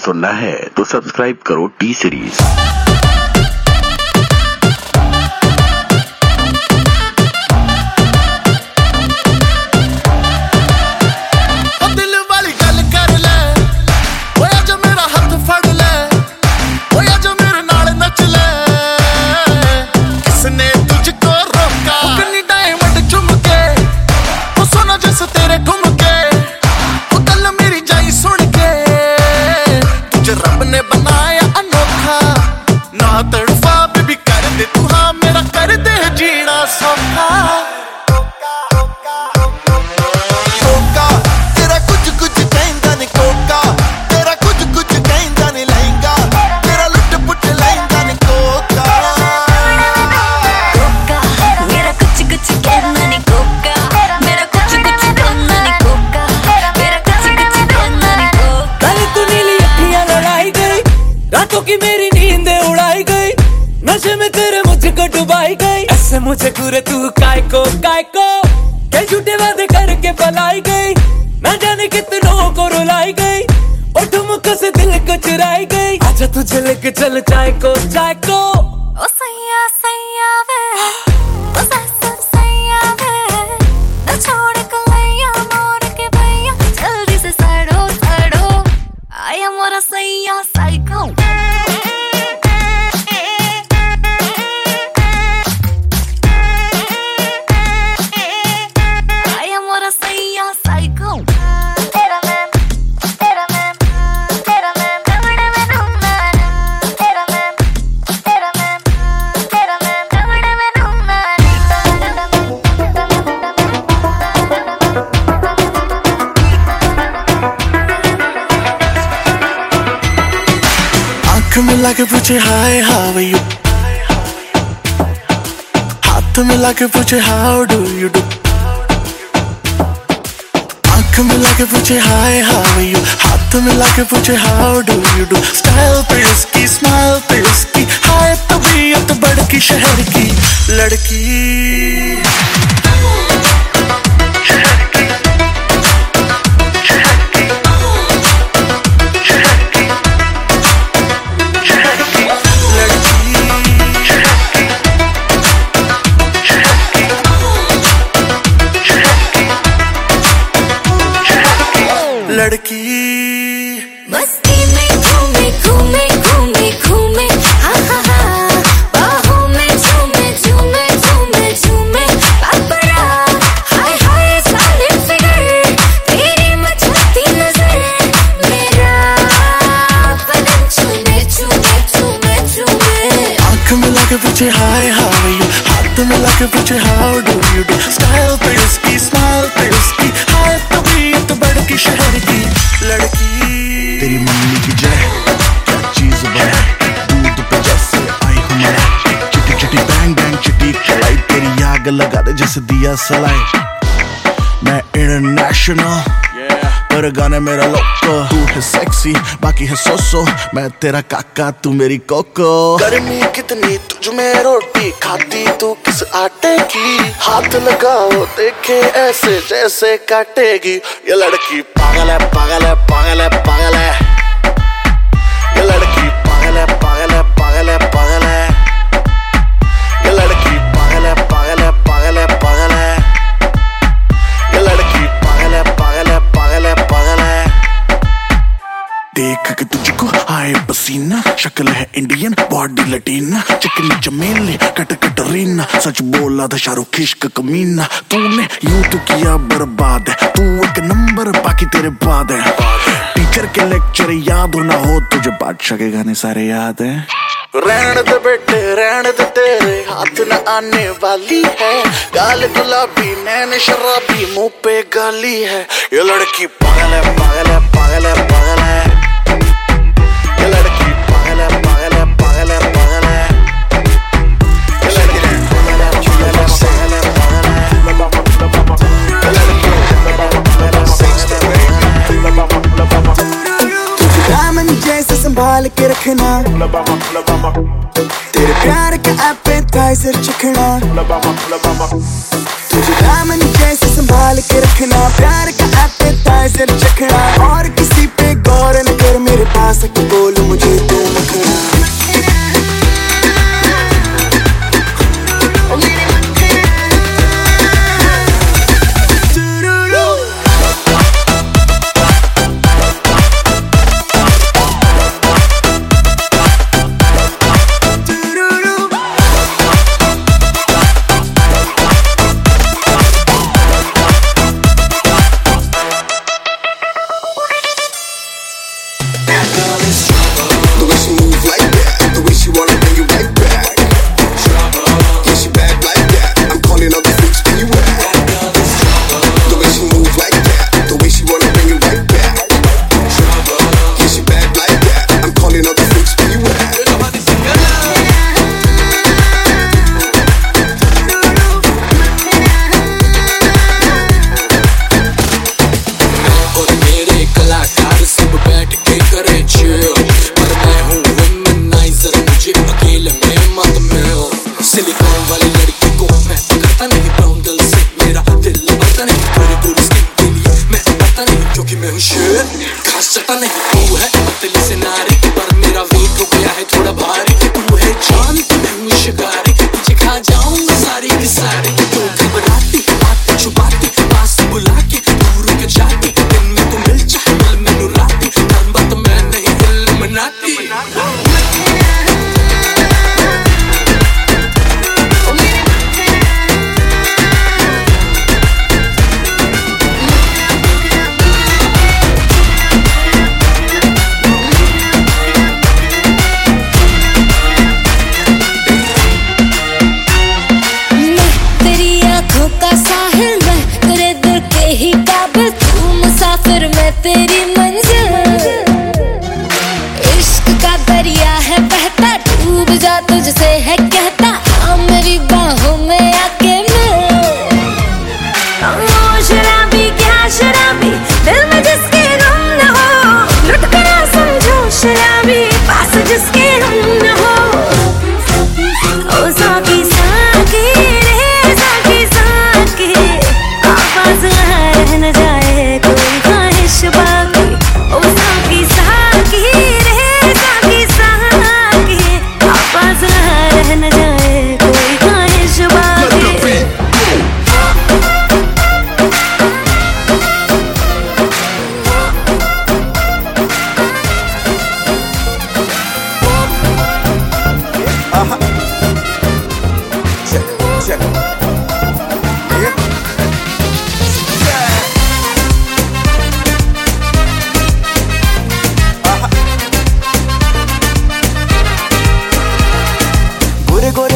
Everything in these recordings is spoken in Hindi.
सुनना है तो सब्सक्राइब करो टी सीरीज़। pone banda मुझे घूरे तू काय को काय को के झूठे वादे करके पलाई गई। ना जाने कितनों को रुलाई गई। और तुम से दिल को चुराई गई। आजा तुझे लेके चल चाय को चाय को ओ सैया सैया वे। पूछे, हाय हाउ यू हाथ मिला के पूछे हाउ डू यू डू आँख मिला के पूछे, हाय हाउ यू हाथ मिला के पूछे how do you do style पे इसकी स्माइल पे इसकी, हाय, तबीयत बड़की शहर की लड़की। लड़की। मस्ती में घूमे घूमे घूमे घूमे। हा हा हा। बाहों में झूमे झूमे झूमे झूमे। पापड़ा हाय हाय फिगर। तेरी नज़र मेरा। बदन आँख पूछे हाथ मिला के पीछे how do you do style की लड़की। तेरी मम्मी की जय। चीज़ बना, दूध पे जैसे आई चिटी चिटी बैंग बैंग चिटी खिलाई। तेरी आग लगा दे जैसे दिया सलाई। मैं इंटरनेशनल पर गाने मेरा लोको तू है सेक्सी बाकी है सोसो मैं तेरा काका, तू मेरी कोको गर्मी कितनी तुझ में रोटी खाती, तू किस आटे की? हाथ लगाओ, देखे ऐसे जैसे काटेगी। ये लड़की पागल है पागल है पागल है पागल है। ये लड़की पागल है पागल है पागल है, पागल देख के तुझको, आए पसीना। शक्ल है इंडियन बॉडी लटीना। चिकनी चमेली, कट कटरीना सच बोला था शाहरुख, इश्क कमीना। तूने यूँ तो किया बर्बाद है। तू एक नंबर, बाकी तेरे बाद है। टीचर के लेक्चर याद हो ना हो तुझे, बादशाह के गाने सारे याद है। रहन दे बेटे, रहन दे तेरे। हाथ न आने वाली है। गाल गुलाबी, नैन शराबी, मुँह पे गाली है। ये लड़की पागल है पागल है पागल है, पागल रखना तेरे प्यार का एपेटाइजर चखना। शर, खास चलता नहीं तू है पतली से ना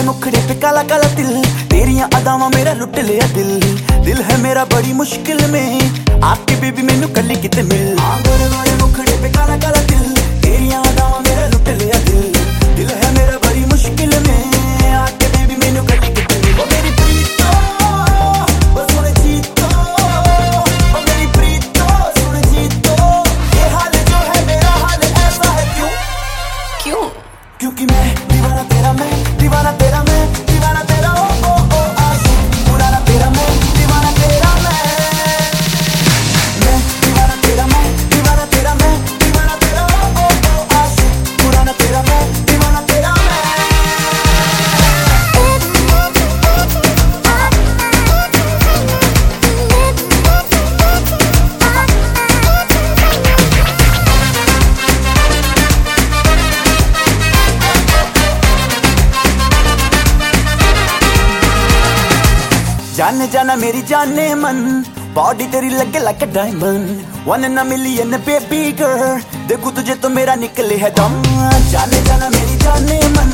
मुखड़े पे काला काला दिल। तेरिया अदावा मेरा लुट लिया दिल। दिल है मेरा बड़ी मुश्किल में। आपकी बीबी मेनू कल कित मिल। नुखड़े काला दिल। तेरिया अदावा मेरा लुट लिया दिल। दिल है जाने जाना मेरी जाने मन। बॉडी तेरी लगे like a diamond one in a million baby girl देखो तुझे तो मेरा निकले है दम। जाने जाना मेरी जाने मन।